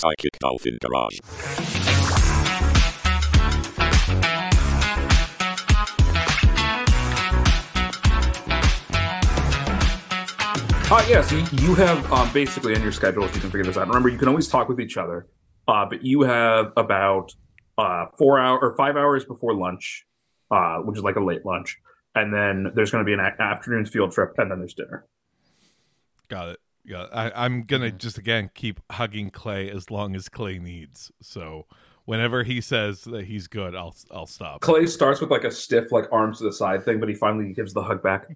Psychic Dolphin Garage. Uh, yeah, so you have um, basically in your schedule, if you can figure this out. Remember, you can always talk with each other, uh, but you have about uh, four hour or five hours before lunch, uh, which is like a late lunch, and then there's going to be an a- afternoon field trip, and then there's dinner. Got it. Yeah, I, I'm gonna just again keep hugging Clay as long as Clay needs. So whenever he says that he's good, I'll I'll stop. Clay starts with like a stiff, like arms to the side thing, but he finally gives the hug back.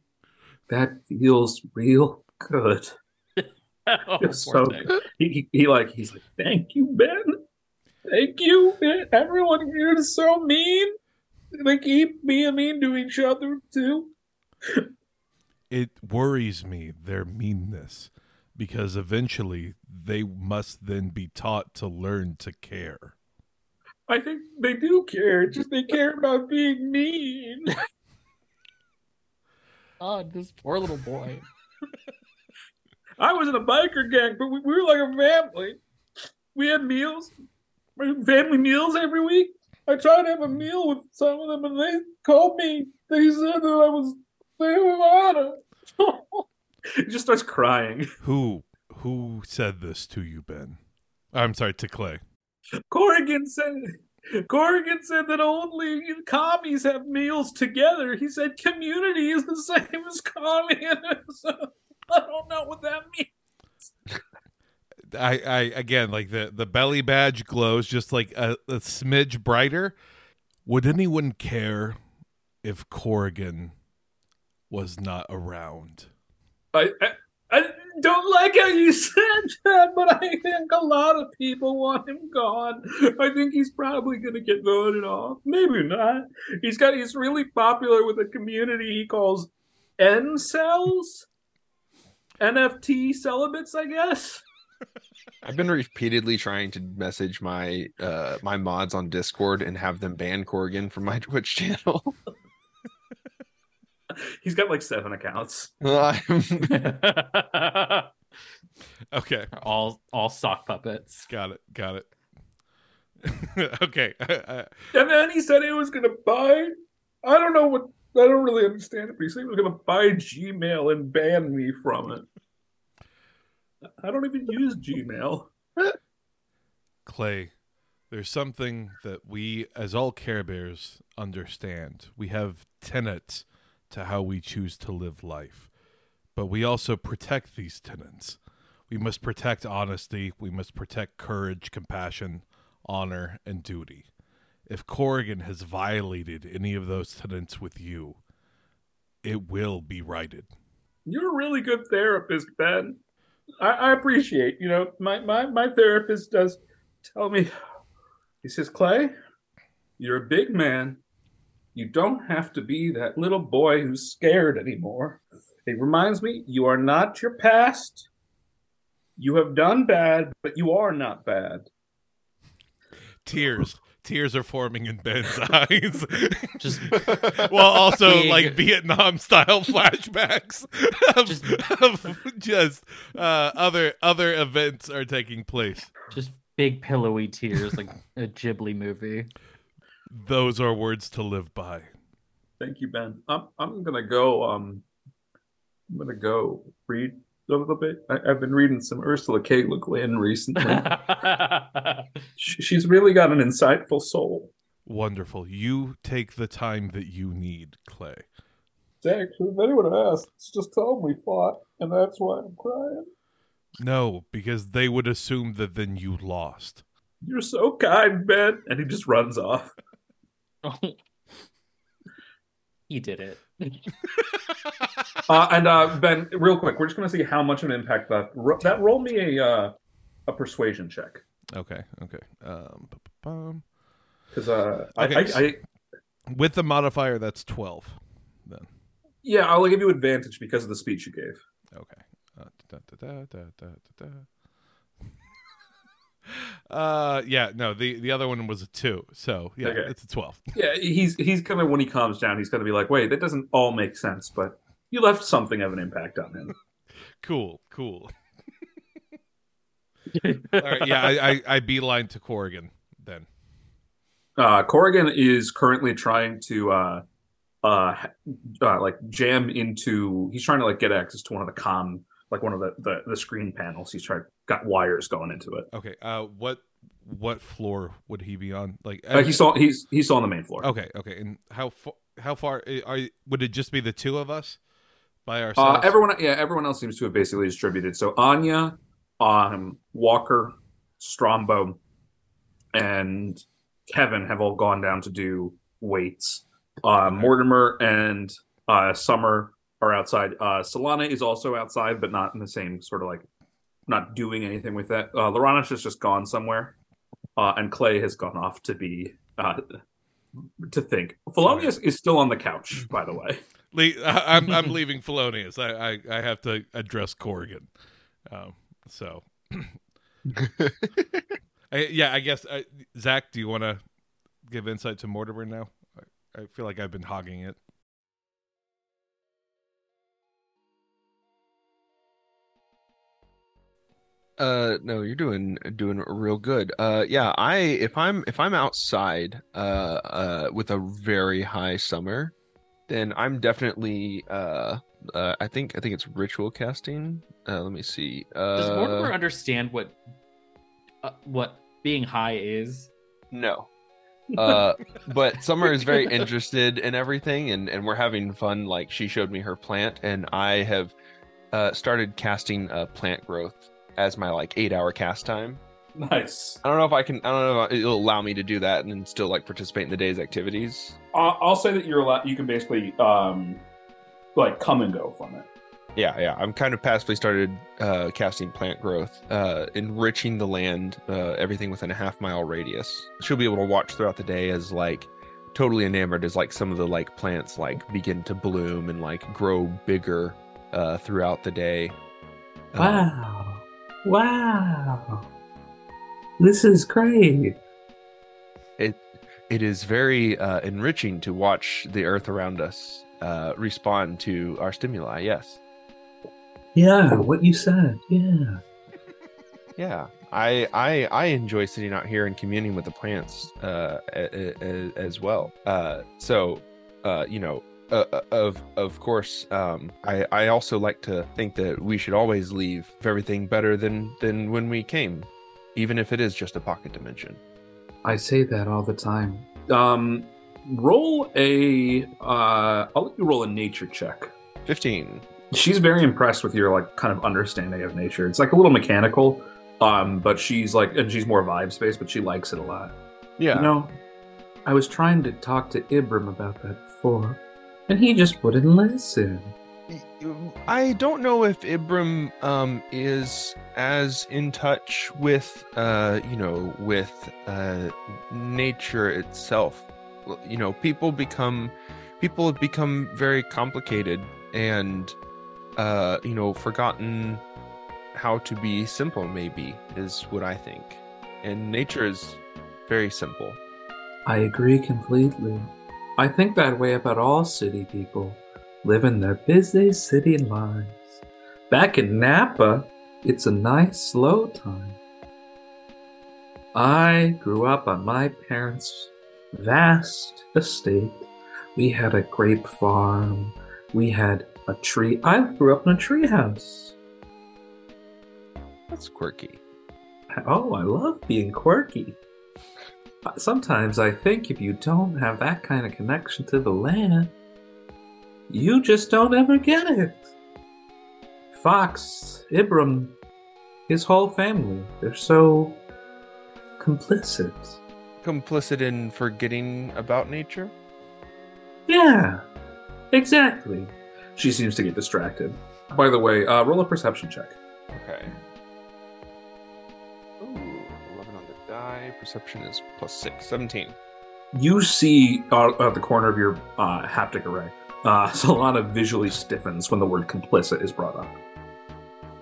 That feels real good. oh, It's so good. He, he, he like he's like, thank you, Ben. Thank you, Ben. Everyone here is so mean. They keep being mean to each other too. It worries me their meanness because eventually they must then be taught to learn to care. I think they do care. Just they care about being mean. God, this poor little boy. I was in a biker gang, but we, we were like a family. We had meals, family meals every week. I tried to have a meal with some of them, and they called me. They said that I was they were honor. he just starts crying. Who who said this to you, Ben? I'm sorry, to Clay. Corrigan said Corrigan said that only commies have meals together. He said community is the same as communism. I don't know what that means. I, I again like the the belly badge glows just like a, a smidge brighter. Would anyone care if Corrigan was not around? I, I I don't like how you said that, but I think a lot of people want him gone. I think he's probably gonna get voted off. Maybe not. He's got he's really popular with a community he calls N cells. NFT celibates, I guess. I've been repeatedly trying to message my uh my mods on Discord and have them ban Corrigan from my Twitch channel. He's got like seven accounts. Okay, all all sock puppets. got it, got it. okay, And then he said he was gonna buy. I don't know what. I don't really understand it, but he said he was gonna buy Gmail and ban me from it. I don't even use Gmail. Clay, there's something that we, as all Care Bears, understand. We have tenets to how we choose to live life, but we also protect these tenets. We must protect honesty. We must protect courage, compassion, honor, and duty. If Corrigan has violated any of those tenets with you, it will be righted. You're a really good therapist, Ben. I, I appreciate. You know, my, my my therapist does tell me. He says, Clay, you're a big man. You don't have to be that little boy who's scared anymore. It reminds me, you are not your past. You have done bad, but you are not bad. Tears. Tears are forming in Ben's eyes. Just while also Big- like Vietnam style flashbacks of Just- just, of just uh, other other events are taking place. just big pillowy tears like a Ghibli movie. Those are words to live by. Thank you, Ben. I'm I'm gonna go. Um, I'm gonna go read a little bit. I, I've been reading some Ursula K. Le Guin recently. Sh- She's really got an insightful soul. Wonderful. You take the time that you need, Clay. Thanks. If anyone asks, just tell them we fought, and that's why I'm crying. No, because they would assume that then you lost. You're so kind, Ben. And he just runs off. he did it. Uh, and uh, Ben, real quick, we're just gonna see how much of an impact that ro- that roll me a uh, a persuasion check Okay, okay. Um, because uh, Okay, I, I, so- I with the modifier, that's twelve. Then yeah, I'll give you advantage because of the speech you gave. okay. Uh, da, da, da, da, da, da, da. Uh yeah no the the other one was a two so yeah Okay. it's a 12 Yeah, he's he's gonna when he calms down, he's gonna be like, "Wait, that doesn't all make sense," but you left something of an impact on him. cool cool All right, yeah, I, I, I beeline to Corrigan then. Uh, Corrigan is currently trying to uh, uh, uh, like jam into. He's trying to like get access to one of the com, like one of the the, the screen panels. He's tried got wires going into it. Okay, uh, what what floor would he be on? Like, Uh, he's still he's he's on the main floor. okay, okay, and how far? How far are? Would it just be the two of us by Uh, ourselves? everyone, yeah, everyone else seems to have basically distributed. So Anya, um, Walker, Strombo, and Kevin have all gone down to do weights. Uh, Mortimer and uh, Summer are outside. Uh, Solana is also outside, but not in the same sort of like not doing anything with that. Uh, Loranish has just gone somewhere, uh, and Clay has gone off to be uh, to think. Felonius is still on the couch, by the way. Le- I- I'm I'm leaving Felonius. I, I I have to address Corrigan. Um, so, I, yeah, I guess uh, Zach, do you want to give insight to Mortimer now? I, I feel like I've been hogging it. Uh, no, you're doing doing real good. Uh, yeah, I if I'm if I'm outside, uh, uh, with a very high summer, then I'm definitely uh, uh I think I think it's ritual casting. Uh, let me see. Uh, Does Mortimer understand what uh, what being high is? No. Uh, but Summer is very interested in everything, and and we're having fun. Like she showed me her plant, and I have uh started casting uh plant growth as my like eight hour cast time. Nice. I don't know if I can. I don't know if it'll allow me to do that and still like participate in the day's activities. I'll, I'll say that you're allowed. You can basically um, like come and go from it. Yeah, yeah. I'm kind of passively started uh, casting plant growth, uh, enriching the land, uh, everything within a half mile radius. She'll be able to watch throughout the day as like totally enamored as like some of the like plants like begin to bloom and like grow bigger uh, throughout the day. Uh, Wow! Wow! This is great. it it is very uh, enriching to watch the earth around us uh, respond to our stimuli. Yes. Yeah, what you said. Yeah. Yeah, I I I enjoy sitting out here and communing with the plants uh, a- a- a- as well. Uh, so, uh, you know, uh, uh, of of course, um, I I also like to think that we should always leave everything better than than when we came, even if it is just a pocket dimension. I say that all the time. Um, roll a. Uh, I'll let you roll a nature check. Fifteen. She's very impressed with your like kind of understanding of nature. It's like a little mechanical, um, but she's like, and she's more vibes based, but she likes it a lot. Yeah. You know, I was trying to talk to Ibram about that before, and he just wouldn't listen. I don't know if Ibram um, is as in touch with, uh, you know, with uh, nature itself. You know, people become people have become very complicated and, uh, you know, forgotten how to be simple. Maybe is what I think. And nature is very simple. I agree completely. I think that way about all city people, living their busy city lives. Back in Napa, it's a nice slow time. I grew up on my parents' vast estate. We had a grape farm. We had a tree. I grew up in a tree house. That's quirky. Oh, I love being quirky. Sometimes I think if you don't have that kind of connection to the land, you just don't ever get it. Fox, Ibram, his whole family, they're so complicit. Complicit in forgetting about nature. Yeah, exactly. She seems to get distracted. By the way, uh, roll a perception check. Okay. Perception is plus 6. 17. you see out at the corner of your uh, haptic array, uh, Solana visually stiffens when the word complicit is brought up.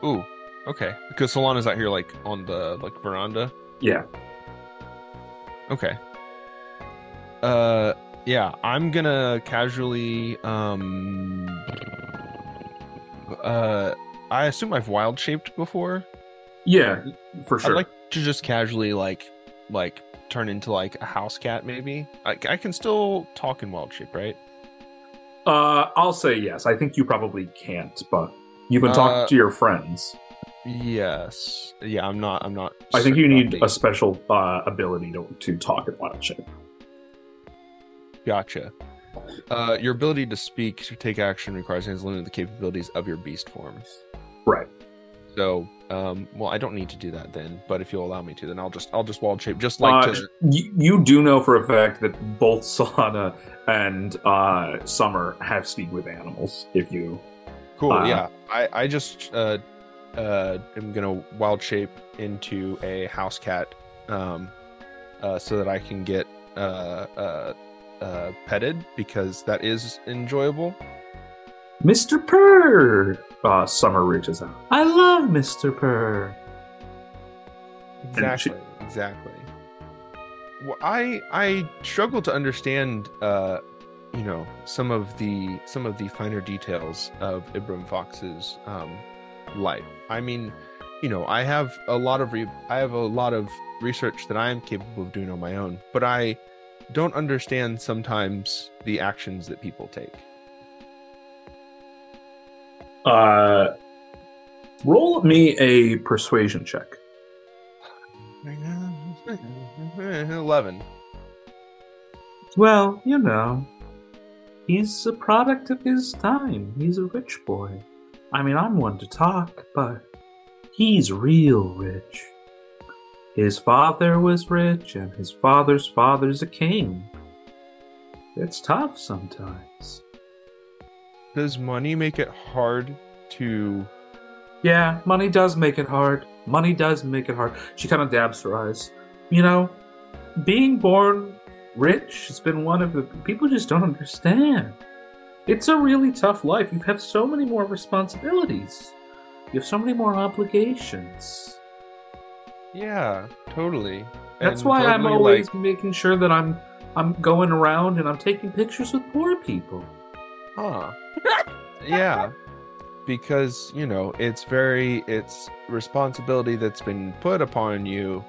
Ooh, okay. Because Solana's out here, like, on the, like, veranda. Yeah. Okay. Uh, yeah, I'm gonna casually, um... Uh, I assume I've wild shaped before. Yeah, for sure. I'd like to just casually like like turn into like a house cat maybe. I, I can still talk in wild shape, right? uh, I'll say yes. I think you probably can't, but you can talk Uh, to your friends. Yes. Yeah, I'm not I'm not I think you need a special uh, ability to, to talk in wild shape. Gotcha. Uh, your ability to speak to take action requires and is limited the capabilities of your beast form. Right. So, um, well, I don't need to do that then. But if you'll allow me to, then I'll just I'll just wild shape, just like uh, to. you, you do know for a fact that both Solana and uh, Summer have speak with animals. If you Cool. uh, yeah. I I just uh uh am gonna wild shape into a house cat, um, uh, so that I can get uh uh uh petted because that is enjoyable. Mr. Purr, uh, Summer reaches out. I love Mr. Purr. And she- Exactly. Exactly. Well, I I struggle to understand, uh, you know, some of the some of the finer details of Ibram Fox's um, life. I mean, you know, I have a lot of re- I have a lot of research that I am capable of doing on my own, but I don't understand sometimes the actions that people take. Uh, roll me a persuasion check. Eleven. Well, you know, he's a product of his time. He's a rich boy. I mean, I'm one to talk, but he's real rich. His father was rich, and his father's father's a king. It's tough sometimes. Does money make it hard to? Yeah, money does make it hard. Money does make it hard. She kind of dabs her eyes. You know, being born rich has been one of the people just don't understand. It's a really tough life. You have so many more responsibilities. You have so many more obligations. Yeah, totally. That's And why I'm always like, making sure that I'm I'm going around and I'm taking pictures with poor people. Huh. yeah. Because, you know, it's very it's responsibility that's been put upon you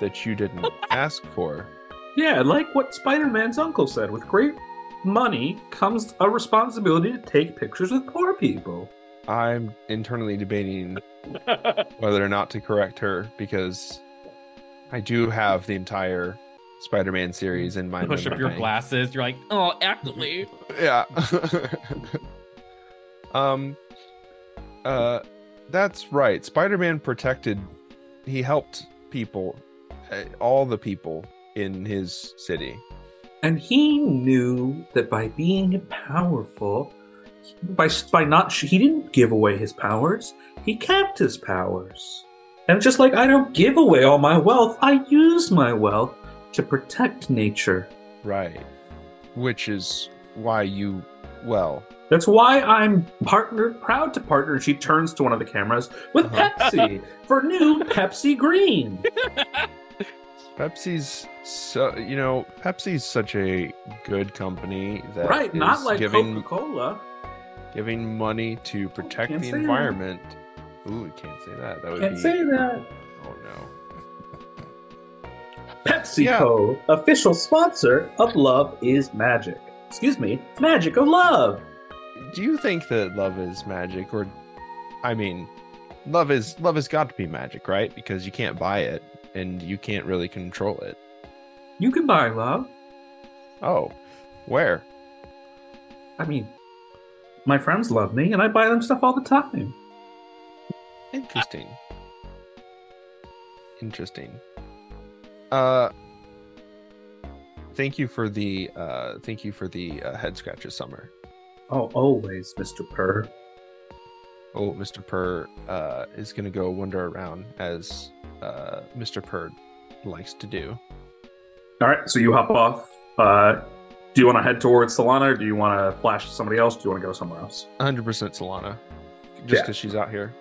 that you didn't ask for. Yeah, like what Spider-Man's uncle said, with great money comes a responsibility to take pictures with poor people. I'm internally debating whether or not to correct her because I do have the entire Spider-Man series in my Push up your bank. glasses. You're like, oh, actually. Yeah. um uh that's right. Spider-Man protected he helped people uh, all the people in his city. And he knew that by being powerful, by by not he didn't give away his powers. He kept his powers. And just like I don't give away all my wealth, I use my wealth to protect nature. Right. Which is why you well, That's why I'm partner proud to partner. She turns to one of the cameras with Uh-huh. Pepsi for new Pepsi Green. Pepsi's so you know, Pepsi's such a good company that right, not like giving Coca Cola. giving money to protect Can't the say that. environment. Ooh, we can't say that. That would Can't be say that. Oh no. PepsiCo, official sponsor of Love is Magic. Excuse me, Magic of Love. Do you think that love is magic or I mean, love is love has got to be magic, right? Because you can't buy it and you can't really control it. You can buy love. Oh. Where? I mean, my friends love me, and I buy them stuff all the time. Interesting. Interesting. Uh Thank you for the uh thank you for the uh, head scratches summer. Oh, always, Mr. Purr. Oh, Mr. Purr uh is going to go wander around as uh Mr. Purr likes to do. All right, so you hop off. Uh, do you want to head towards Solana, or do you want to flash to somebody else? Do you want to go somewhere else? 100% Solana. Just Yeah. because she's out here.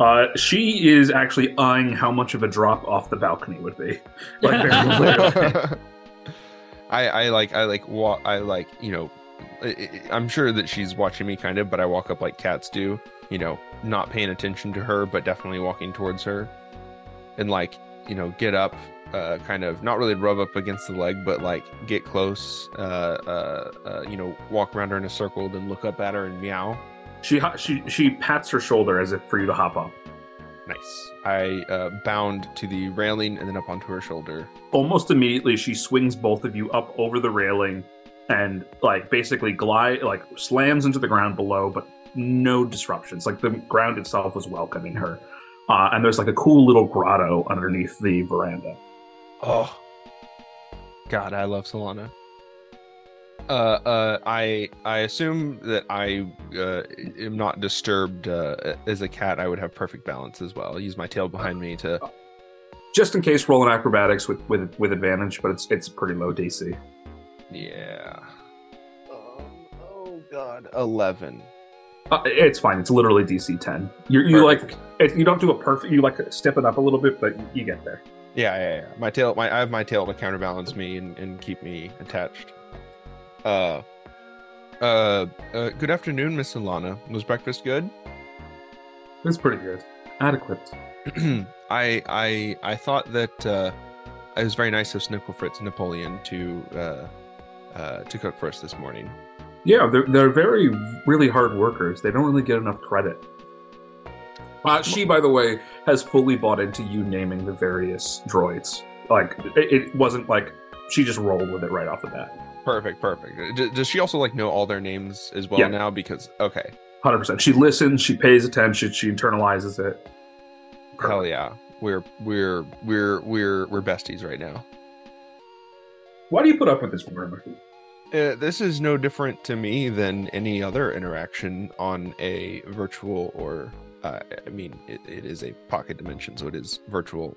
Uh, she is actually eyeing how much of a drop off the balcony would be. Like, very literally. I I like I like wa- I like you know I, I- I'm sure that she's watching me kind of, but I walk up like cats do, you know, not paying attention to her, but definitely walking towards her, and like you know, get up, uh, kind of not really rub up against the leg, but like get close, uh, uh, uh, you know, walk around her in a circle, then look up at her and meow. She she she pats her shoulder as if for you to hop up. Nice. I uh, bound to the railing and then up onto her shoulder. Almost immediately, she swings both of you up over the railing and like basically glide like slams into the ground below, but no disruptions. Like the ground itself was welcoming her. Uh, and there's like a cool little grotto underneath the veranda. Oh, God, I love Solana. Uh, uh, I I assume that I uh, am not disturbed uh, as a cat. I would have perfect balance as well. use my tail behind me to. Just in case, roll an acrobatics with with with advantage, but it's it's pretty low DC. Yeah. Um, oh God, eleven. Uh, it's fine. It's literally DC 10. You you like it, you don't do a perfect. You like step it up a little bit, but you get there. Yeah, yeah, yeah. My tail, my I have my tail to counterbalance me and, and keep me attached. Uh, uh, uh, good afternoon, Miss Solana. Was breakfast good? It's pretty good. Adequate. I I I thought that uh, it was very nice of Snickle Fritz and Napoleon to uh, uh, to cook for us this morning. Yeah, they're they're very really hard workers. They don't really get enough credit. Uh, she, by the way, has fully bought into you naming the various droids. Like it, it wasn't like she just rolled with it right off the bat. Perfect, perfect. D- does she also like know all their names as well Yeah. now? Because okay, Hundred percent. She listens. She pays attention. She internalizes it. hell yeah, we're we're we're we're we're besties right now. Why do you put up with this woman? Uh, this is no different to me than any other interaction on a virtual or uh, I mean it, it is a pocket dimension, so it is virtual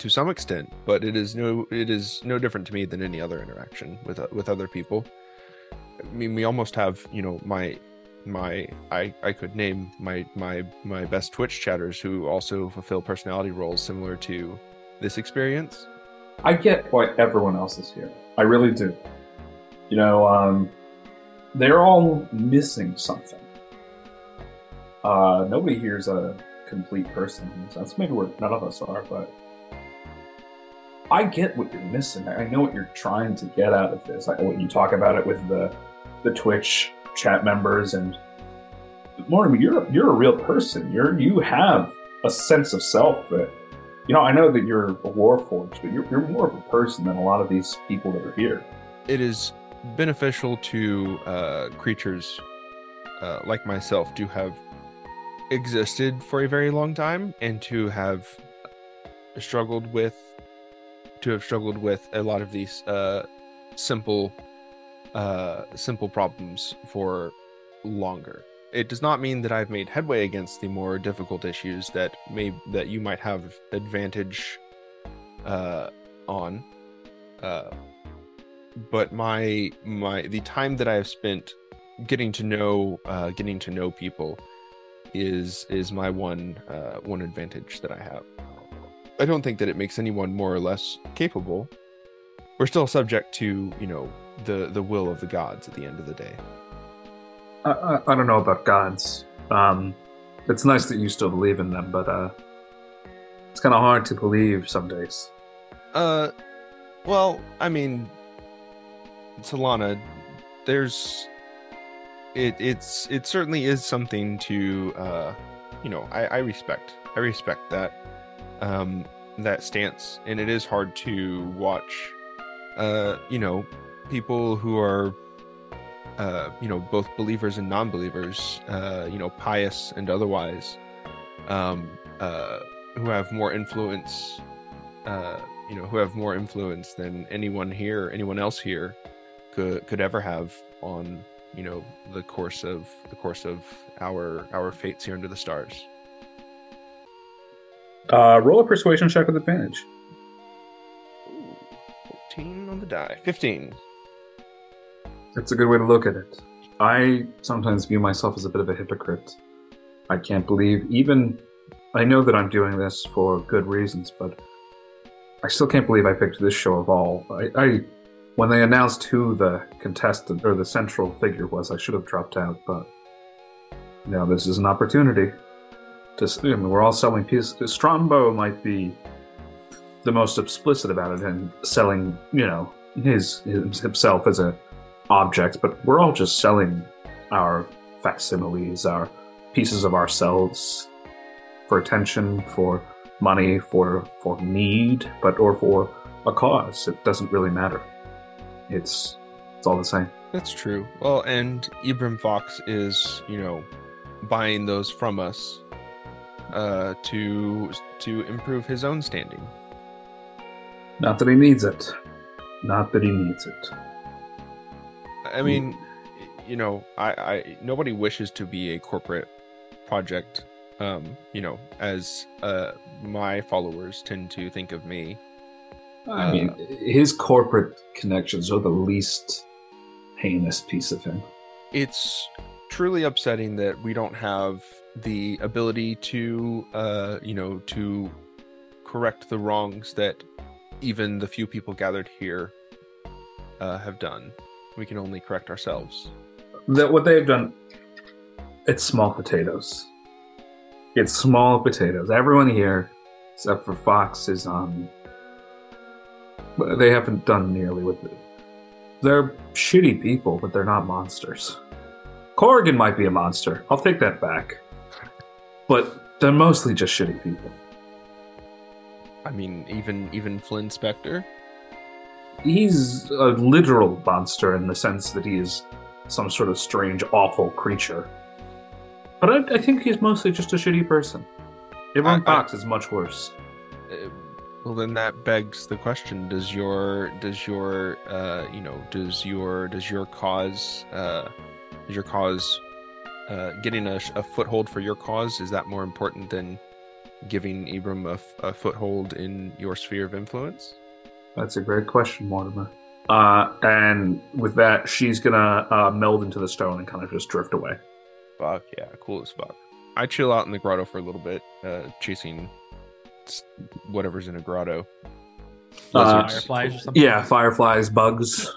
to some extent, but it is no it is no different to me than any other interaction with uh, with other people. I mean, we almost have you know my my I I could name my my my best Twitch chatters who also fulfill personality roles similar to this experience. I get why everyone else is here. I really do. You know, um, they're all missing something. Uh, nobody here is a complete person sense. Maybe we're, none of us are, but I get what you're missing. I know what you're trying to get out of this. I, when you talk about it with the the Twitch chat members and Mortimer, you're you're a real person. You're you have a sense of self that you know, I know that you're a warforged, but you're, you're more of a person than a lot of these people that are here. it is beneficial to uh, creatures uh, like myself to have existed for a very long time and to have struggled with to have struggled with a lot of these uh, simple uh, simple problems for longer. It does not mean that I've made headway against the more difficult issues that may that you might have advantage uh, on. Uh, but my my the time that I have spent getting to know uh, getting to know people is is my one uh, one advantage that I have. I don't think that it makes anyone more or less capable. We're still subject to you know the the will of the gods at the end of the day. I, I, I don't know about gods. Um, it's nice that you still believe in them, but uh, it's kind of hard to believe some days. Uh, well, I mean, Solana, there's it. It's it certainly is something to uh, you know. I, I respect. I respect that um that stance, and it is hard to watch. Uh, you know, people who are. Uh, you know, both believers and non-believers, uh, you know, pious and otherwise, um, uh, who have more influence uh, you know, who have more influence than anyone here, anyone else here, could could ever have on, you know, the course of the course of our our fates here under the stars. Uh, roll a persuasion check with advantage. Ooh, Fourteen on the die. Fifteen. That's a good way to look at it. I sometimes view myself as a bit of a hypocrite. I can't believe, even I know that I'm doing this for good reasons, but I still can't believe I picked this show of all. I, I when they announced who the contestant or the central figure was, I should have dropped out, but now this is an opportunity. S- I mean, we're all selling pieces. Strombo might be the most explicit about it and selling, you know, his, his himself as a object, but we're all just selling our facsimiles, our pieces of ourselves for attention, for money, for for need, but or for a cause. It doesn't really matter. It's it's all the same. That's true. Well, and Ibram Fox is, you know, buying those from us uh, to to improve his own standing. Not that he needs it. Not that he needs it. I mean, you know, I, I nobody wishes to be a corporate project. Um, you know, as uh, my followers tend to think of me. I mean, his corporate connections are the least heinous piece of him. It's truly upsetting that we don't have the ability to, uh, you know, to correct the wrongs that even the few people gathered here uh, have done. We can only correct ourselves. That what they've done, it's small potatoes. It's small potatoes. Everyone here, except for Fox, is um. They haven't done nearly with it. They're shitty people, but they're not monsters. Corrigan might be a monster. I'll take that back. But they're mostly just shitty people. I mean, even even Flynn Spector. He's a literal monster in the sense that he is some sort of strange, awful creature. But I, I think he's mostly just a shitty person. Everyone I- I- Fox is much worse. Uh, well, then that begs the question: Does your does your uh, you know does your does your cause uh, is your cause uh, getting a, a foothold for your cause is that more important than giving Ibram a foothold in your sphere of influence? That's a great question, Mortimer. Uh, and with that, she's gonna uh, meld into the stone and kind of just drift away. Fuck yeah, cool as fuck. I chill out in the grotto for a little bit, uh, chasing whatever's in a grotto. Uh, Lizards. Fireflies or something. Yeah, fireflies, bugs.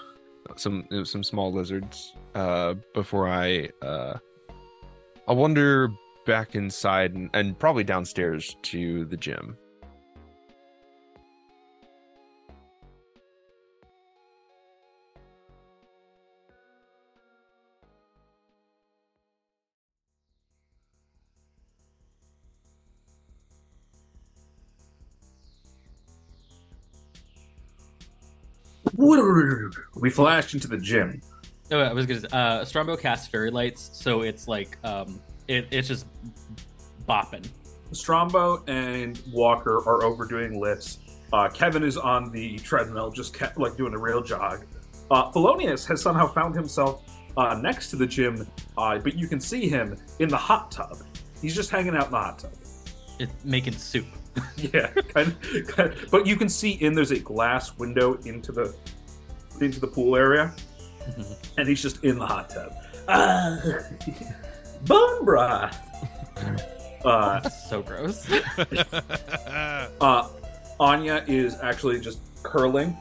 some some small lizards uh before i uh i'll wander back inside and, and probably downstairs to the gym We flashed into the gym. Oh, I was gonna. say, Uh, Strombo casts fairy lights, so it's like um, it, it's just bopping. Strombo and Walker are overdoing lifts. Uh, Kevin is on the treadmill, just kept, like doing a real jog. Uh, Thelonious has somehow found himself uh, next to the gym, uh, but you can see him in the hot tub. He's just hanging out in the hot tub. It's making soup. Yeah, kind of, kind of- but you can see in there's a glass window into the into the pool area, and he's just in the hot tub. Ah, bone broth. Uh, so gross. Uh, Anya is actually just curling.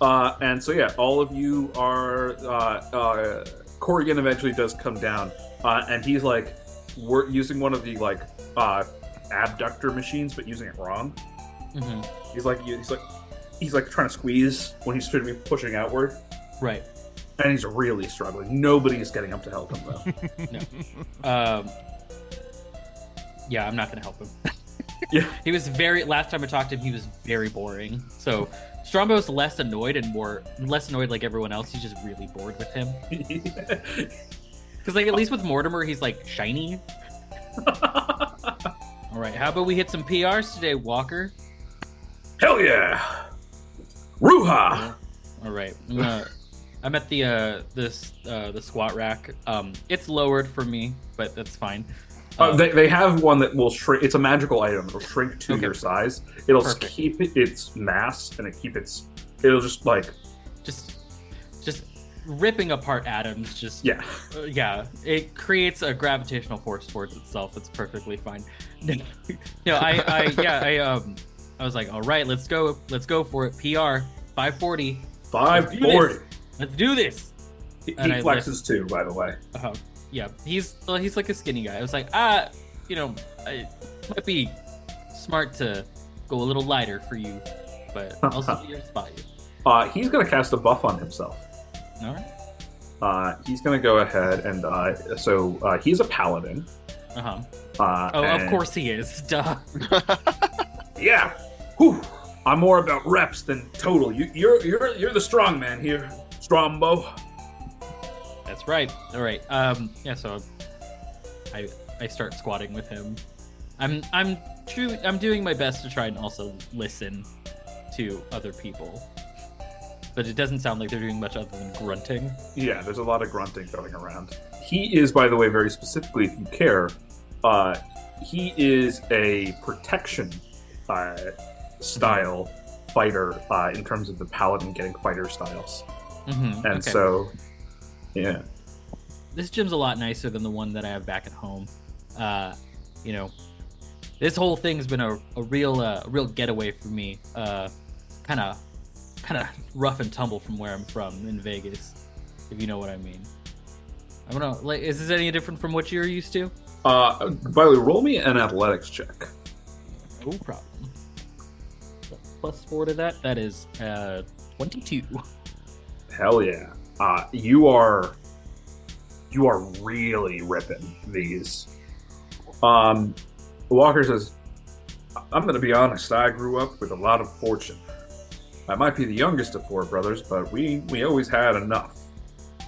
Uh, and so yeah, all of you are. Uh, uh, Corrigan eventually does come down, uh, and he's like, we're using one of the like uh, abductor machines, but using it wrong. Mm-hmm. He's like, he's like, he's like trying to squeeze when he's supposed to be pushing outward, Right. and he's really struggling. Nobody is getting up to help him though. Um, yeah, I'm not gonna help him. Yeah. He was very. Last time I talked to him, he was very boring. So Strombo's less annoyed and more less annoyed like everyone else. He's just really bored with him. Because like at least with Mortimer, he's like shiny. All right, how about we hit some PRs today, Walker? Hell yeah, Ruha. All right, I'm, gonna, I'm at the uh this uh the squat rack. Um, it's lowered for me, but that's fine. Uh, Um, they, they have one that will shrink. It's a magical item. It'll shrink to Okay. your size. It'll Perfect. keep its mass and it keep its. It'll just like just just ripping apart atoms just yeah. uh, yeah it creates a gravitational force towards itself it's perfectly fine no i i yeah i um i was like all right let's go let's go for it pr 540. Five Let's do forty. Let's do this. He, he I flexes too, by the way. Uh-huh. Yeah, he's well, he's like a skinny guy. I was like, ah, you know, it might be smart to go a little lighter for you, but also be your spot you. Uh, he's gonna cast a buff on himself. All right. Uh, he's gonna go ahead and uh, so uh, he's a paladin. Uh huh. Uh, Oh, of course he is. Duh. Yeah. Whew. I'm more about reps than total. You, you're you're you're the strong man here, Strombo. That's right. All right. Um. Yeah. So, I I start squatting with him. I'm I'm true. I'm doing my best to try and also listen to other people, but it doesn't sound like they're doing much other than grunting. Yeah, there's a lot of grunting going around. He is, by the way, very specifically, if you care, uh, he is a protection uh, style fighter uh, in terms of the paladin getting fighter styles, Mm-hmm. and so yeah, this gym's a lot nicer than the one that I have back at home. Uh, you know, this whole thing's been a, a real uh, a real getaway for me. Uh, kind of kind of rough and tumble from where I'm from in Vegas, if you know what I mean. I don't know. Like, is this any different from what you're used to? Uh, by the way, roll me an athletics check. No problem. Plus four to that. That is uh, twenty-two. Hell yeah. Uh, you are you are really ripping these. Um, Walker says, "I'm going to be honest. I grew up with a lot of fortune. I might be the youngest of four brothers, but we we always had enough.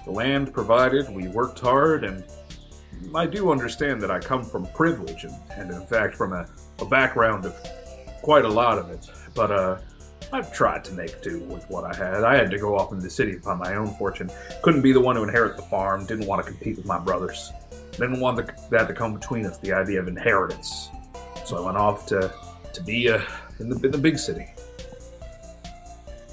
The land provided. We worked hard, and I do understand that I come from privilege, and, and in fact from a, a background of quite a lot of it. But uh, I've tried to make do with what I had. I had to go off into the city upon my own fortune. Couldn't be the one to inherit the farm. Didn't want to compete with my brothers. Didn't want the, that to come between us. The idea of inheritance. So I went off to to be uh, in the in the big city.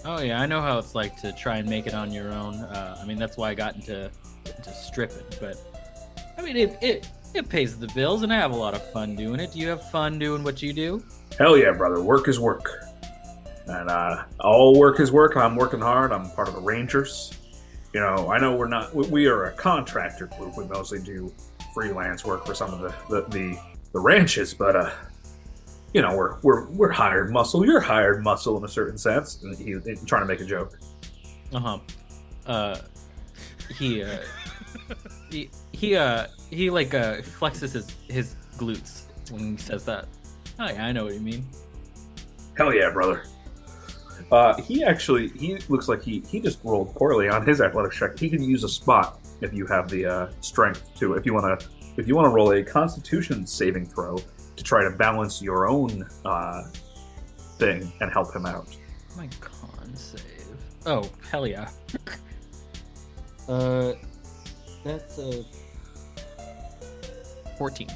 Oh yeah, I know how it's like to try and make it on your own. Uh, I mean, that's why I got into into stripping. But I mean, it, it it pays the bills, and I have a lot of fun doing it. Do you have fun doing what you do? Hell yeah, brother. Work is work. And uh, all work is work. I'm working hard. I'm part of the Rangers. You know, I know we're not, we- are a contractor group. We mostly do freelance work for some of the, the, the, the ranches, but, uh, you know, we're, we're, we're hired muscle. You're hired muscle in a certain sense. And he, he trying to make a joke. Uh-huh. Uh he uh he he uh he like uh flexes his his glutes when he says that. Oh yeah, I know what you mean. Hell yeah, brother. Uh, he actually, he looks like he, he just rolled poorly on his athletics check. He can use a spot if you have the uh, strength to. If you want to, if you want to roll a Constitution saving throw to try to balance your own uh, thing and help him out. My con save. Oh, hell yeah. uh that's a 14.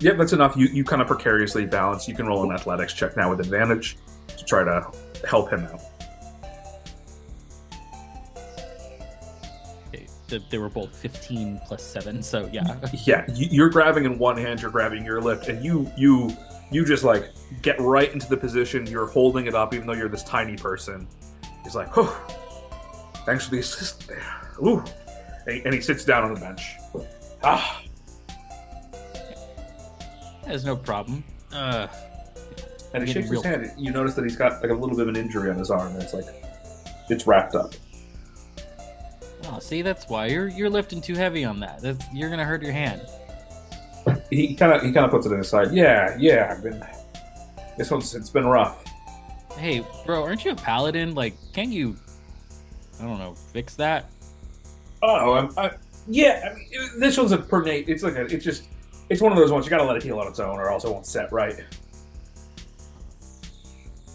Yep, that's enough. You you kind of precariously balance. You can roll an athletics check now with advantage to try to help him out. They, they were both 15 plus 7, so yeah. Yeah, you- you're grabbing in one hand, you're grabbing your lift, and you you you just like get right into the position. You're holding it up, even though you're this tiny person. He's like, "Oh, thanks for the assist. Ooh, and he, and he sits down on the bench. Ah, There's no problem. Uh and he shakes his hand. You notice that he's got like a little bit of an injury on his arm. And it's like it's wrapped up. oh, see that's why you're you're lifting too heavy on that. That's, you're going to hurt your hand. He kind of he kind of puts it in his side. Yeah, yeah. I've been this one's it's been rough. Hey, bro, aren't you a paladin? Like, can't you I don't know, fix that? Oh, I'm, I, yeah. I mean, it- this one's a pernate. It's like a. It's just. It's one of those ones you gotta let it heal on its own, or else it won't set right.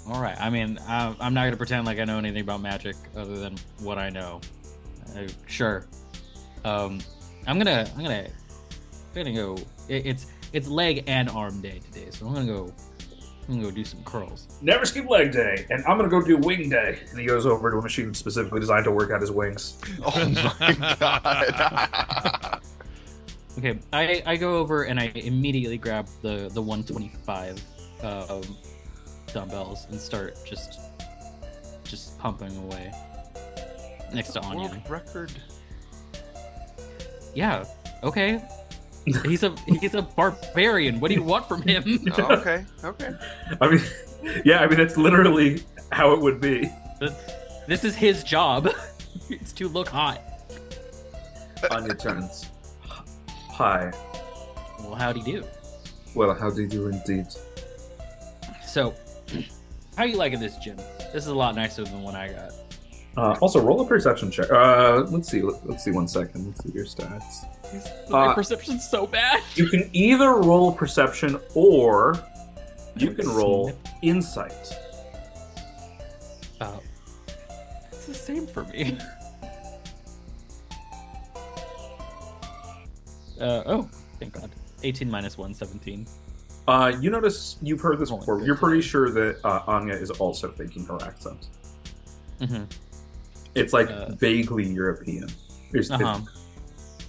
All right. I mean, I'm, I'm not going to pretend like I know anything about magic other than what I know. Uh, sure. Um, I'm gonna, I'm gonna, I'm gonna go. It, it's it's leg and arm day today, so I'm gonna go. I'm gonna go do some curls. Never skip leg day, and I'm gonna go do wing day. And he goes over to a machine specifically designed to work out his wings. Oh my god. Okay, I, I go over and I immediately grab the the 125 um, dumbbells and start just just pumping away next to Anya. World record. Yeah. Okay. He's a he's a barbarian. What do you want from him? Oh, okay, okay. I mean, yeah, I mean that's literally how it would be. This is his job. it's to look hot. Anya turns. Hi. Well, how'd he do? Well, how do you do indeed? So, how are you liking this gym? This is a lot nicer than what I got. Uh, also, roll a perception check. Uh, let's see. Let, us see one second. Let's see your stats. My Uh, perception's so bad. You can either roll perception or you can roll insight. Oh, it's the same for me. Uh, oh, thank God. 18 minus 1, 17. Uh, you notice you've heard this before. You're pretty sure that uh, Anya is also faking her accent. Mm-hmm. It's like Uh, vaguely European. It's- it's- Uh-huh.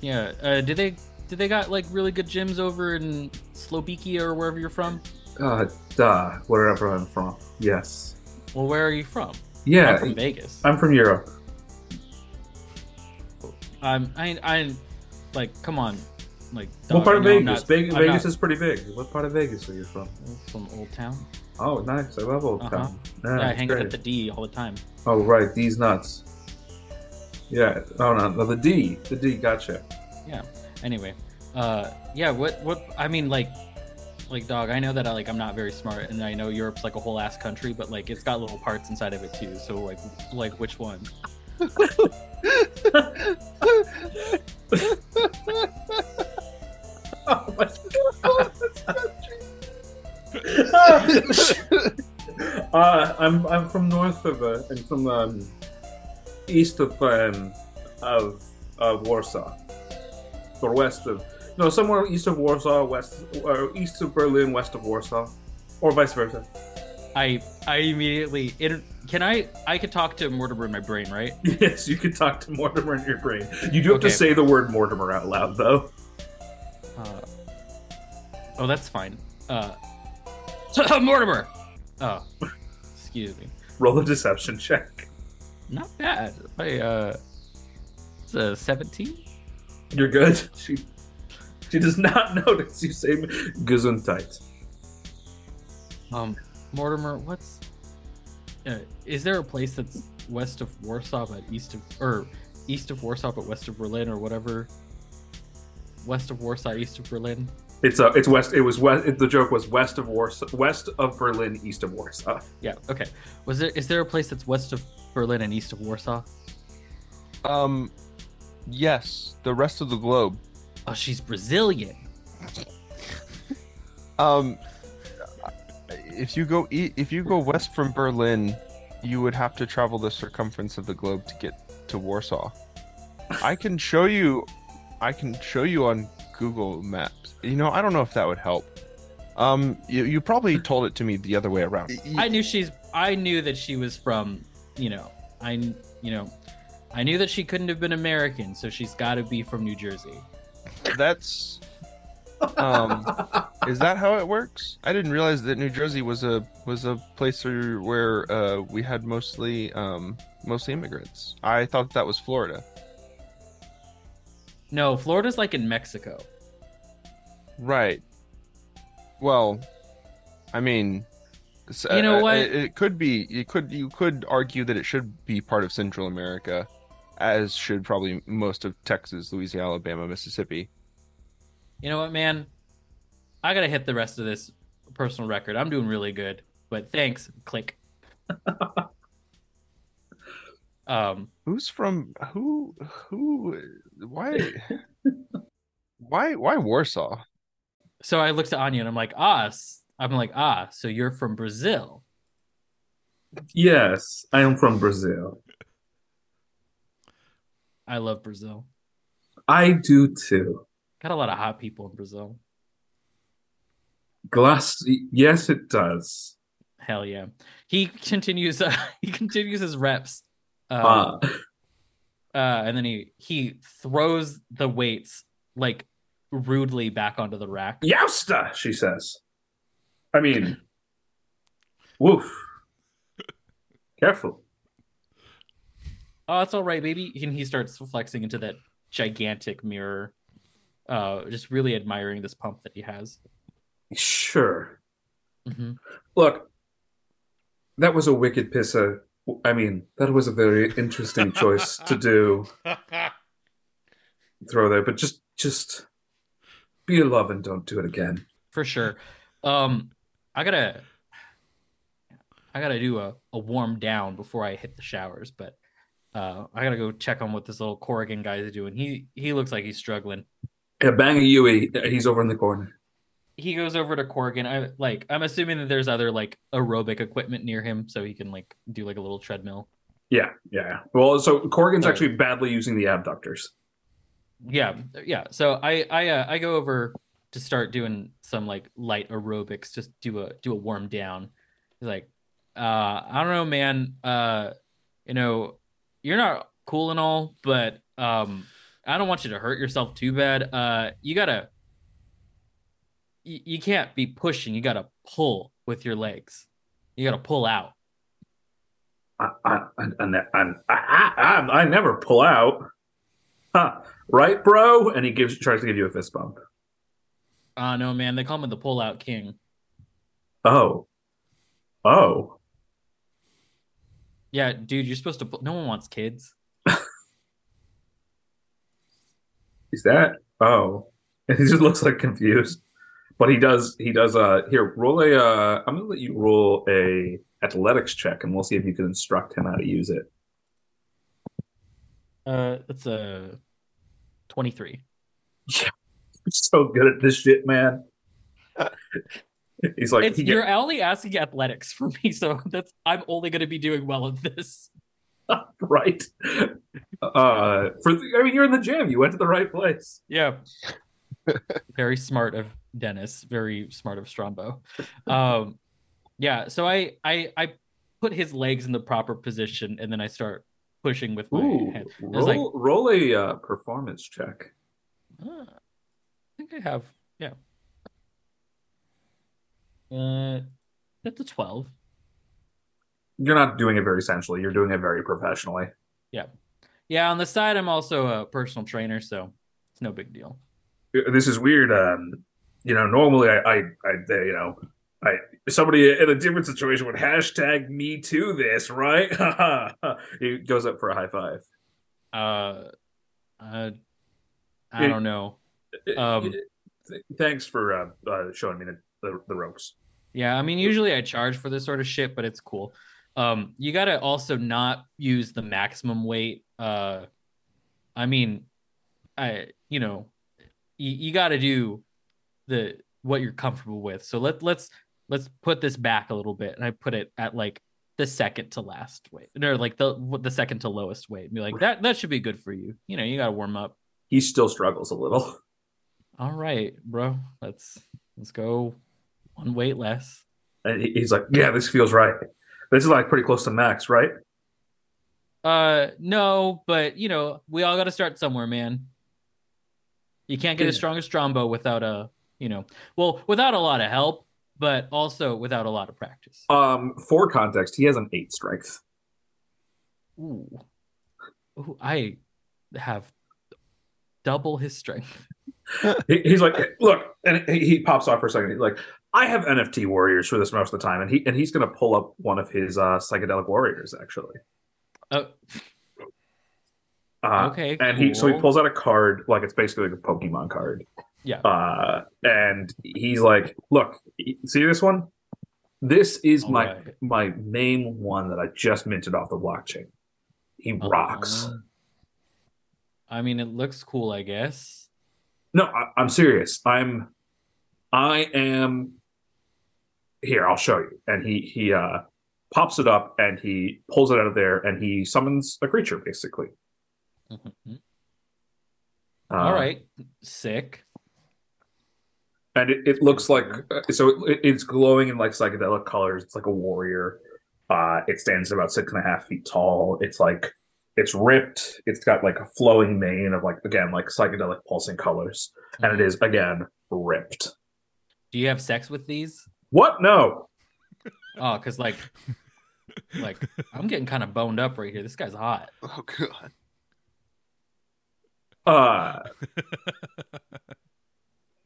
Yeah. Uh, did they did they got like really good gyms over in Slovakia or wherever you're from? Uh, duh, wherever I'm from. Yes. Well, where are you from? Yeah, I'm from Vegas. I'm from Europe. I'm I I like come on, like what part of Vegas? not- Vegas, Vegas not is pretty big. What part of Vegas are you from? from Old Town. Oh, nice. I love Old Uh-huh. Town. Yeah, Yeah, I hang out at the D all the time. Oh, right. D's nuts. Yeah. Oh, no. no the D. The D. Gotcha. Yeah. Anyway, uh, yeah. What what I mean like. Like dog, I know that I like I'm not very smart, and I know Europe's like a whole ass country, but like it's got little parts inside of it too. So like, like which one? uh, I'm I'm from north of uh, I'm from um, east of um, of of Warsaw, or west of no somewhere east of Warsaw, west or east of Berlin, west of Warsaw, or vice versa. I I immediately it, can I I could talk to Mortimer in my brain, right? Yes, you can talk to Mortimer in your brain. You do have to say the word Mortimer out loud, though. Uh, oh, that's fine. Uh, Mortimer. Oh, excuse me. Roll a deception check. Not bad. I uh, it's a seventeen. You're good. She she does not notice you say Gesundheit. Um, Mortimer, what's uh, is there a place that's west of Warsaw but east of or east of Warsaw but west of Berlin or whatever? West of Warsaw, east of Berlin. It's uh, it's west. It was west. It, the joke was west of Warsaw, west of Berlin, east of Warsaw. Yeah. Okay. Was there is there a place that's west of Berlin and east of Warsaw? Um, yes, the rest of the globe. Oh, she's Brazilian. Um, if you go e- if you go west from Berlin, you would have to travel the circumference of the globe to get to Warsaw. I can show you. I can show you on Google Maps. You know, I don't know if that would help. Um, you, you probably told it to me the other way around. I knew she's. I knew that she was from. You know. I. You know. I knew that she couldn't have been American, so she's got to be from New Jersey. That's um is that how it works i didn't realize that new jersey was a was a place where, where uh we had mostly um mostly immigrants i thought that was florida No, Florida's like in Mexico. right well i mean You know uh, what? it, it could be you could you could argue that it should be part of central america as should probably most of texas louisiana alabama mississippi You know what, man? I gotta hit the rest of this personal record. I'm doing really good, but thanks. Click. um, who's from who who why why why warsaw so I looked at Anya and I'm like, ah, I'm like, ah, so you're from Brazil. Yes, I am from Brazil. I love Brazil. I do too. Got a lot of hot people in Brazil. Glass. Yes, it does. Hell yeah. He continues. Uh, he continues his reps. Um, Uh, uh, and then he he throws the weights like rudely back onto the rack. Yousta, she says. I mean, woof. Careful. oh, it's all right, baby. And he starts flexing into that gigantic mirror, uh, just really admiring this pump that he has. Sure. Mm-hmm. Look, that was a wicked piss of. I mean, that was a very interesting choice to do. Throw there, but just, just be a love and don't do it again. For sure. Um, I gotta, I gotta do a, a warm down before I hit the showers, but uh, I gotta go check on what this little Corrigan guy is doing. He he looks like he's struggling. Yeah, bang a Yui. He's over in the corner. He goes over to Corrigan. I like I'm assuming that there's other like aerobic equipment near him so he can like do like a little treadmill. Yeah, yeah. Well, so Corrigan's Sorry. actually badly using the abductors. Yeah, yeah. So I I uh, I go over to start doing some like light aerobics, just do a do a warm down. He's like, uh, I don't know, man. Uh, you know, you're not cool and all, but um, I don't want you to hurt yourself too bad. Uh, you gotta, you, you can't be pushing. You gotta pull with your legs. You gotta pull out. I, I, and, I, I, I never pull out. Huh. Right, bro? And he gives tries to give you a fist bump. Uh no, man. They call me the pull out king. Oh. Oh. Yeah, dude, you're supposed to. Pull- no one wants kids. Is that? Oh. And he just looks like confused. But he does he does uh here, roll a uh I'm gonna let you roll a athletics check and we'll see if you can instruct him how to use it. Uh, that's a twenty-three. You're so good at this shit, man. He's like it's he you're only asking athletics for me, so that's I'm only going to be doing well at this. right. Uh for the, I mean you're in the gym. You went to the right place. Yeah. Very smart of Dennis. Very smart of Strombo. Um, yeah. So I I I put his legs in the proper position, and then I start pushing with my Ooh, hand. roll, like- roll a uh, performance check. Ah, I think I have. Yeah. Uh, that's a twelve. You're not doing it very sensually. You're doing it very professionally. Yeah, yeah. On the side, I'm also a personal trainer, so it's no big deal. This is weird. Um, you know, normally I, I, I, you know, I somebody in a different situation would hashtag me to this, right? he goes up for a high five. Uh, uh I don't know. Um, Th- Thanks for uh, uh, showing me the, the, the ropes. Yeah, I mean, usually I charge for this sort of shit, but it's cool. Um, you gotta also not use the maximum weight. Uh, I mean, I you know, you, you gotta do the what you're comfortable with. So let let's let's put this back a little bit, and I put it at like the second to last weight, or like the the second to lowest weight. And be like that that should be good for you. You know, you gotta warm up. He still struggles a little. All right, bro. Let's let's go one weight less. And he's like, "Yeah, this feels right. This is like pretty close to max, right?" Uh, no, but you know, we all got to start somewhere, man. You can't get as Yeah. strong as Strombo without a, you know, well, without a lot of help, but also without a lot of practice. Um, for context, he has an eight strength. Ooh, Ooh I have double his strength. He, he's like, look, and he, he pops off for a second. He's like, I have NFT warriors for this most of the time, and he and he's gonna pull up one of his uh, psychedelic warriors actually. Oh, Uh, okay. And he so he pulls out a card like it's basically like a Pokemon card. Yeah. Uh, and he's like, look, see this one? This is All my right. my main one that I just minted off the blockchain. He rocks. Uh, I mean, it looks cool, I guess. No, I, I'm serious. I'm, I am. Here, I'll show you. And he he uh pops it up and he pulls it out of there and he summons a creature basically. Mhm. Uh, All right, sick. and it, it looks like uh, so it, it's glowing in like psychedelic colors. It's like a warrior. Uh, it stands about six and a half feet tall. It's like it's ripped. It's got like a flowing mane of like again like psychedelic pulsing colors, and it is again ripped. Do you have sex with these? What? No. Oh, because like Like I'm getting kind of boned up right here. This guy's hot. Oh god. Uh.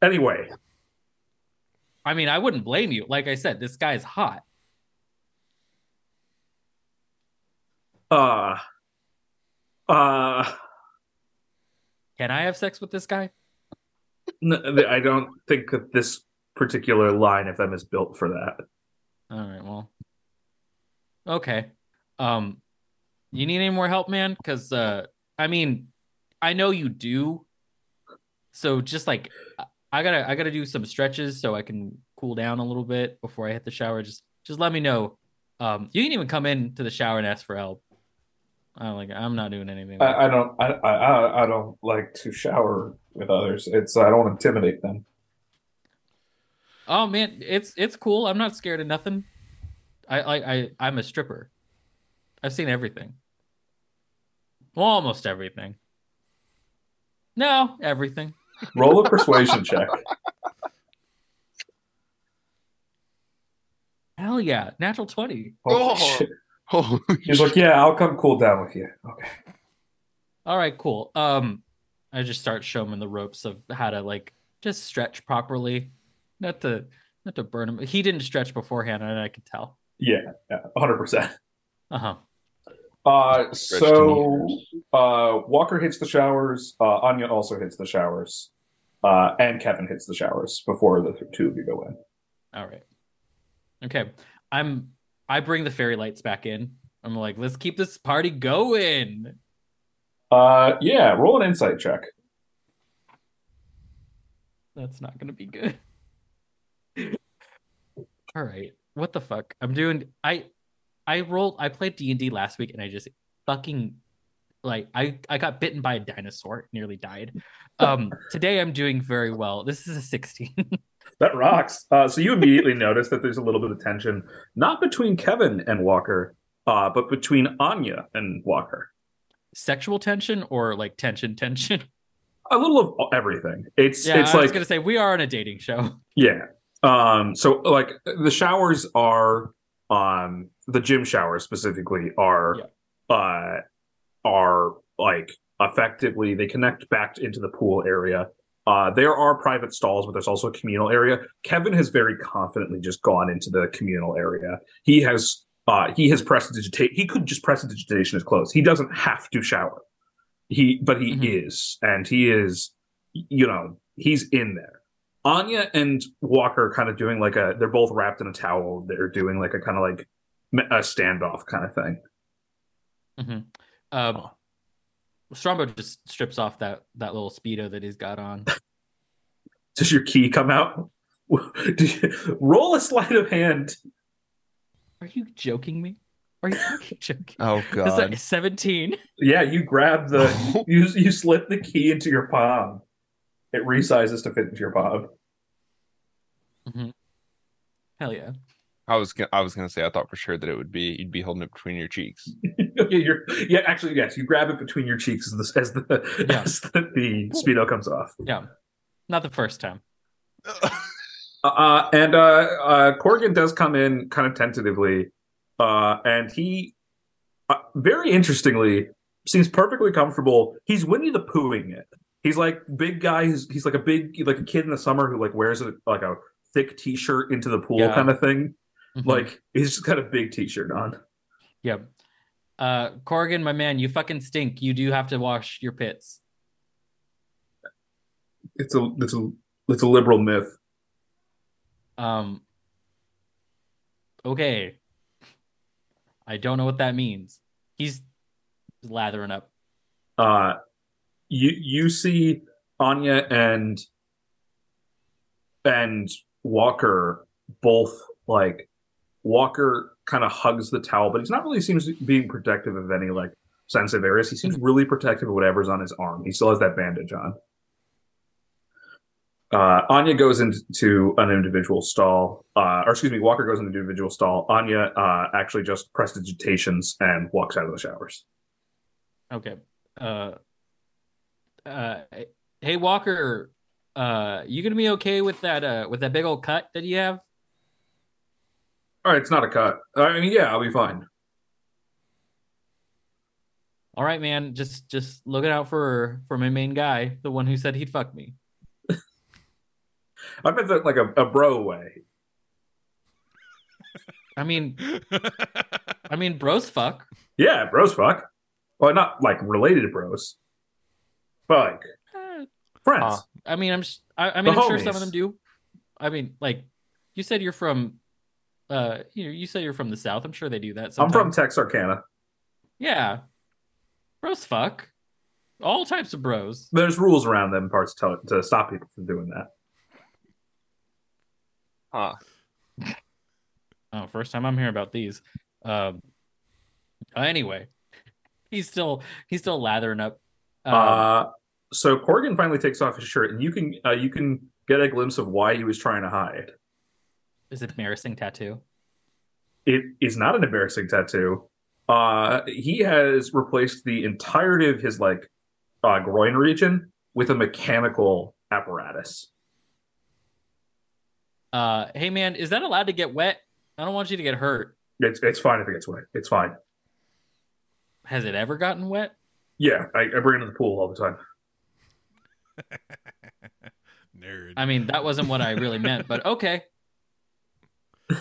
anyway, I mean, I wouldn't blame you. Like I said, this guy's hot. uh, uh, Can I have sex with this guy? No, I don't think that this particular line of them is built for that. All right, well. Okay. Um you need any more help, man? Cuz uh I mean, I know you do. So just like I- I got to I got to do some stretches so I can cool down a little bit before I hit the shower. Just just let me know. Um you can even come in to the shower and ask for help. I don't like I'm not doing anything. I, I don't. I, I I don't like to shower with others. It's I don't intimidate them. oh man, it's it's cool. I'm not scared of nothing. I I, I I'm a stripper. I've seen everything. Well, almost everything. No, everything. Roll a persuasion check. Hell yeah, natural twenty. Holy Oh. shit. Oh, He's like, yeah, I'll come cool down with you. Okay. All right, cool. Um, I just start showing him the ropes of how to like just stretch properly, not to not to burn him. He didn't stretch beforehand, and I could tell. Yeah, yeah, hundred percent. Uh huh. Uh, so uh, Walker hits the showers. Uh, Anya also hits the showers, uh, and Kevin hits the showers before the two of you go in. All right. Okay. I'm. I bring the fairy lights back in. I'm like, let's keep this party going. Uh, yeah, roll an insight check. That's not gonna be good. All right. What the fuck? I'm doing. I I rolled. I played D and D last week, and I just fucking like I I got bitten by a dinosaur, nearly died. Um, today I'm doing very well. This is a 16. That rocks. Uh, so you immediately notice that there's a little bit of tension, not between Kevin and Walker, uh, but between Anya and Walker. Sexual tension or like tension, tension. A little of everything. It's Yeah, it's I was gonna say we are on a dating show. Yeah. Um, so like the showers are um the gym showers specifically are uh are like effectively they connect back into the pool area. Uh there are private stalls, but there's also a communal area. Kevin has very confidently just gone into the communal area. He has uh he has pressed prestidigitate he could just press the prestidigitation his clothes. He doesn't have to shower. He but he Mhm. is, and he is you know, he's in there. Anya and Walker kind of doing like a they're both wrapped in a towel. They're doing like a kind of like a standoff kind of thing. Mhm. Um, Strombo just strips off that that little speedo that he's got on. Does your key come out? Do you- roll a sleight of hand. Are you joking me? Are you joking? oh god! Is god. that 17? Yeah, you grab the you you slip the key into your palm. It resizes to fit into your palm. Hell yeah. I was gonna, I was gonna say I thought for sure that it would be you'd be holding it between your cheeks. yeah, you're, yeah, actually, yes, you grab it between your cheeks as the as the, Yeah. as the, the speedo comes off. Yeah. Not the first time. Uh, and uh, uh, Corrigan does come in kind of tentatively, uh, and he, uh, very interestingly, seems perfectly comfortable. He's Winnie the Poohing it. He's like big guy. He's, he's like a big like a kid in the summer who like wears a like a thick T-shirt into the pool Yeah. kind of thing. Mhm. Like he's just got a big T-shirt on. Yep. Uh, Corrigan, my man, you fucking stink. You do have to wash your pits. It's a it's a it's a liberal myth. Um. Okay. I don't know what that means. He's lathering up. uh you you see Anya and and Walker both like Walker kind of hugs the towel, but he's not really seems being protective of any like sensitive areas. He seems really protective of whatever's on his arm. He still has that bandage on. Uh, Anya goes into an individual stall, uh, or excuse me, Walker goes into an individual stall. Anya uh, actually just prestidigitations and walks out of the showers. Okay. Uh. Hey Walker. Uh. You gonna be okay with that? Uh. With that big old cut that you have? All right, it's not a cut. I mean, yeah, I'll be fine. all right, man, just just looking out for for my main guy, the one who said he'd fuck me. I meant that like a, a bro way. I mean, I mean, bros fuck. Yeah, bros fuck. Well, not like related to bros, but like Eh, friends. Uh, I mean, I'm s- I, I mean, The I'm sure some of them do. I mean, like you said, you're from, uh, you you said you're from the south. I'm sure they do that. I'm from Texarkana. yeah, bros fuck, all types of bros. There's rules around them parts to, to stop people from doing that. Huh. Oh, first time I'm hearing about these. Um. Anyway, he's still he's still lathering up. Um, Uh, so Corrigan finally takes off his shirt, and you can uh, you can get a glimpse of why he was trying to hide. is it embarrassing tattoo? It is not an embarrassing tattoo. Uh, he has replaced the entirety of his like uh, groin region with a mechanical apparatus. Uh, hey man, is that allowed to get wet? I don't want you to get hurt. It's it's fine if it gets wet. It's fine. Has it ever gotten wet? Yeah, I, I bring him to the pool all the time. Nerd. I mean, that wasn't what I really meant, but okay.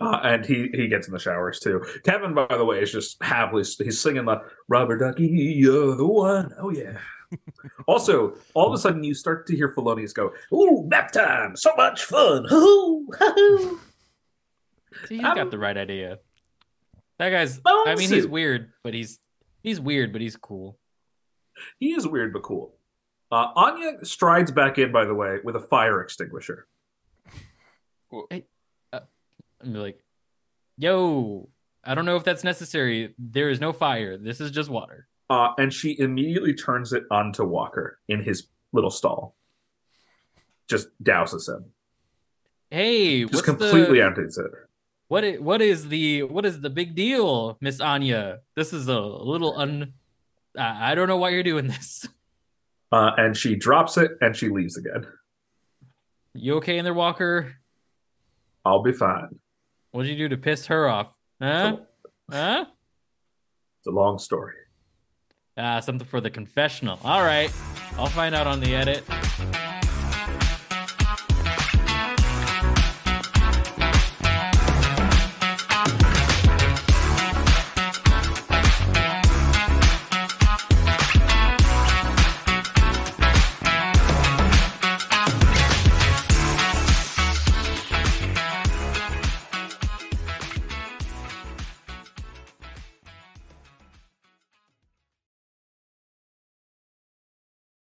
Uh, and he he gets in the showers too. Kevin, by the way, is just happily he's singing the "Rubber Ducky, you're the one." Oh yeah. also, all of a sudden, you start to hear Felonious go, "Ooh, nap time! So much fun! Hoo hoo!" See, he's I'm- got the right idea. That guy's. I mean, he's weird, but he's he's weird, but he's cool. He is weird but cool. Uh, Anya strides back in, by the way, with a fire extinguisher. And be like, "Yo, I don't know if that's necessary. There is no fire. This is just water." Uh, and she immediately turns it onto Walker in his little stall. Just douses him. Hey, Just what's completely the, empties it. What? i- What is the what is the big deal, Miss Anya? This is a little un. I don't know why you're doing this. Uh, and she drops it and she leaves again. You okay in there, Walker? I'll be fine. What did you do to piss her off? Huh? Huh? It's a long story. Ah, something for the confessional. All right. I'll find out on the edit.